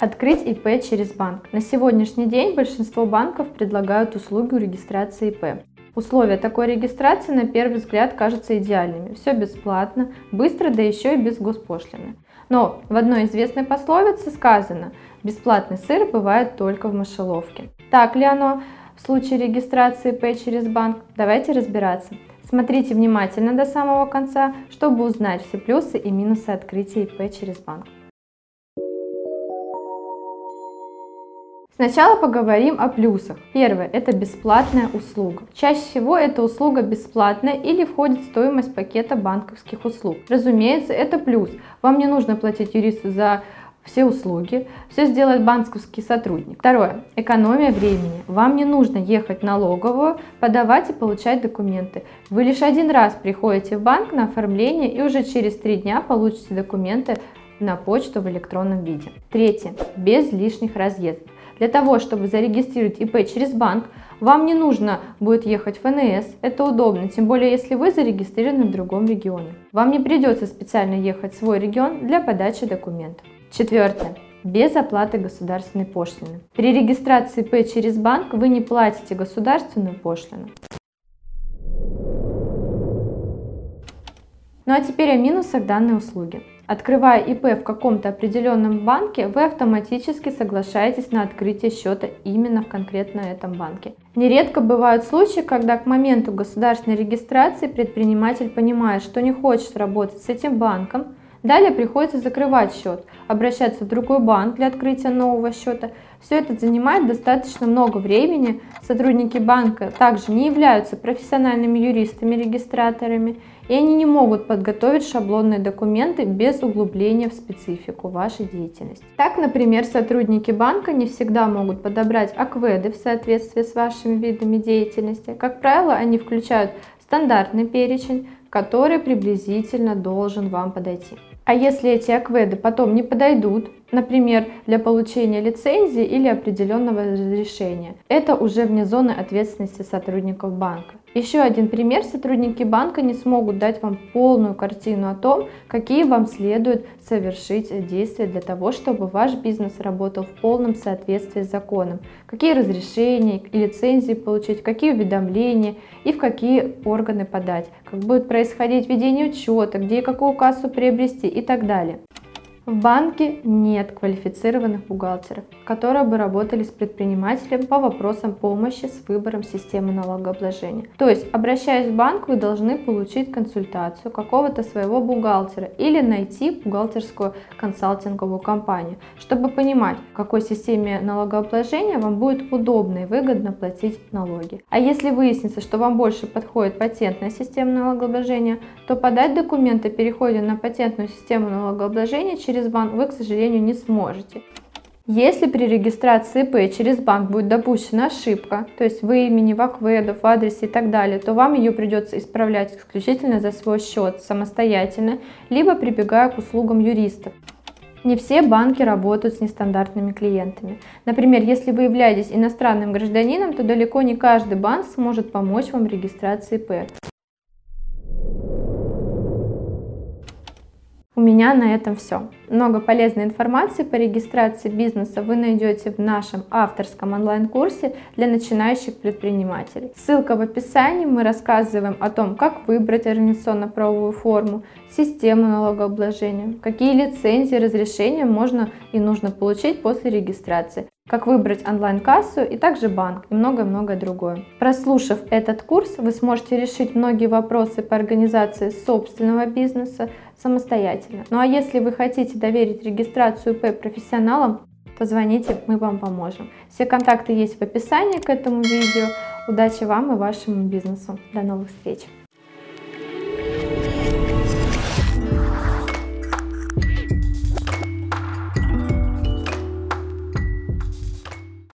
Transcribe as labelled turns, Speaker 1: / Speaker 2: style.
Speaker 1: Открыть ИП через банк. На сегодняшний день большинство банков предлагают услугу регистрации ИП. Условия такой регистрации на первый взгляд кажутся идеальными. Все бесплатно, быстро, да еще и без госпошлины. Но в одной известной пословице сказано, бесплатный сыр бывает только в мышеловке. Так ли оно в случае регистрации ИП через банк? Давайте разбираться. Смотрите внимательно до самого конца, чтобы узнать все плюсы и минусы открытия ИП через банк. Сначала поговорим о плюсах. Первое – это бесплатная услуга. Чаще всего эта услуга бесплатная или входит в стоимость пакета банковских услуг. Разумеется, это плюс. Вам не нужно платить юристу за все услуги, все сделает банковский сотрудник. Второе. Экономия времени. Вам не нужно ехать в налоговую, подавать и получать документы. Вы лишь один раз приходите в банк на оформление и уже через три дня получите документы на почту в электронном виде. Третье. Без лишних разъездов. Для того, чтобы зарегистрировать ИП через банк, вам не нужно будет ехать в ФНС, это удобно, тем более если вы зарегистрированы в другом регионе. Вам не придется специально ехать в свой регион для подачи документов. Четвертое без оплаты государственной пошлины. При регистрации П через банк вы не платите государственную пошлину. Ну а теперь о минусах данной услуги. Открывая ИП в каком-то определенном банке, вы автоматически соглашаетесь на открытие счета именно в конкретно этом банке. Нередко бывают случаи, когда к моменту государственной регистрации предприниматель понимает, что не хочет работать с этим банком, Далее приходится закрывать счет, обращаться в другой банк для открытия нового счета. Все это занимает достаточно много времени. Сотрудники банка также не являются профессиональными юристами-регистраторами и они не могут подготовить шаблонные документы без углубления в специфику вашей деятельности. Так, например, сотрудники банка не всегда могут подобрать акведы в соответствии с вашими видами деятельности. Как правило, они включают стандартный перечень, который приблизительно должен вам подойти. А если эти акведы потом не подойдут, например, для получения лицензии или определенного разрешения, это уже вне зоны ответственности сотрудников банка. Еще один пример. Сотрудники банка не смогут дать вам полную картину о том, какие вам следует совершить действия для того, чтобы ваш бизнес работал в полном соответствии с законом. Какие разрешения и лицензии получить, какие уведомления и в какие органы подать. Как будет происходить ведение учета, где и какую кассу приобрести и так далее. В банке нет квалифицированных бухгалтеров, которые бы работали с предпринимателем по вопросам помощи с выбором системы налогообложения. То есть, обращаясь в банк, вы должны получить консультацию какого-то своего бухгалтера или найти бухгалтерскую консалтинговую компанию, чтобы понимать, в какой системе налогообложения вам будет удобно и выгодно платить налоги. А если выяснится, что вам больше подходит патентная система налогообложения, то подать документы о переходе на патентную систему налогообложения через через банк вы, к сожалению, не сможете. Если при регистрации ИП через банк будет допущена ошибка, то есть в имени, в акведов, в адресе и так далее, то вам ее придется исправлять исключительно за свой счет, самостоятельно, либо прибегая к услугам юристов. Не все банки работают с нестандартными клиентами. Например, если вы являетесь иностранным гражданином, то далеко не каждый банк сможет помочь вам в регистрации ИП. У меня на этом все. Много полезной информации по регистрации бизнеса вы найдете в нашем авторском онлайн-курсе для начинающих предпринимателей. Ссылка в описании. Мы рассказываем о том, как выбрать организационно-правовую форму, систему налогообложения, какие лицензии, разрешения можно и нужно получить после регистрации, как выбрать онлайн-кассу и также банк и многое-многое другое. Прослушав этот курс, вы сможете решить многие вопросы по организации собственного бизнеса самостоятельно. Ну а если вы хотите доверить регистрацию П профессионалам, позвоните, мы вам поможем. Все контакты есть в описании к этому видео. Удачи вам и вашему бизнесу. До новых встреч!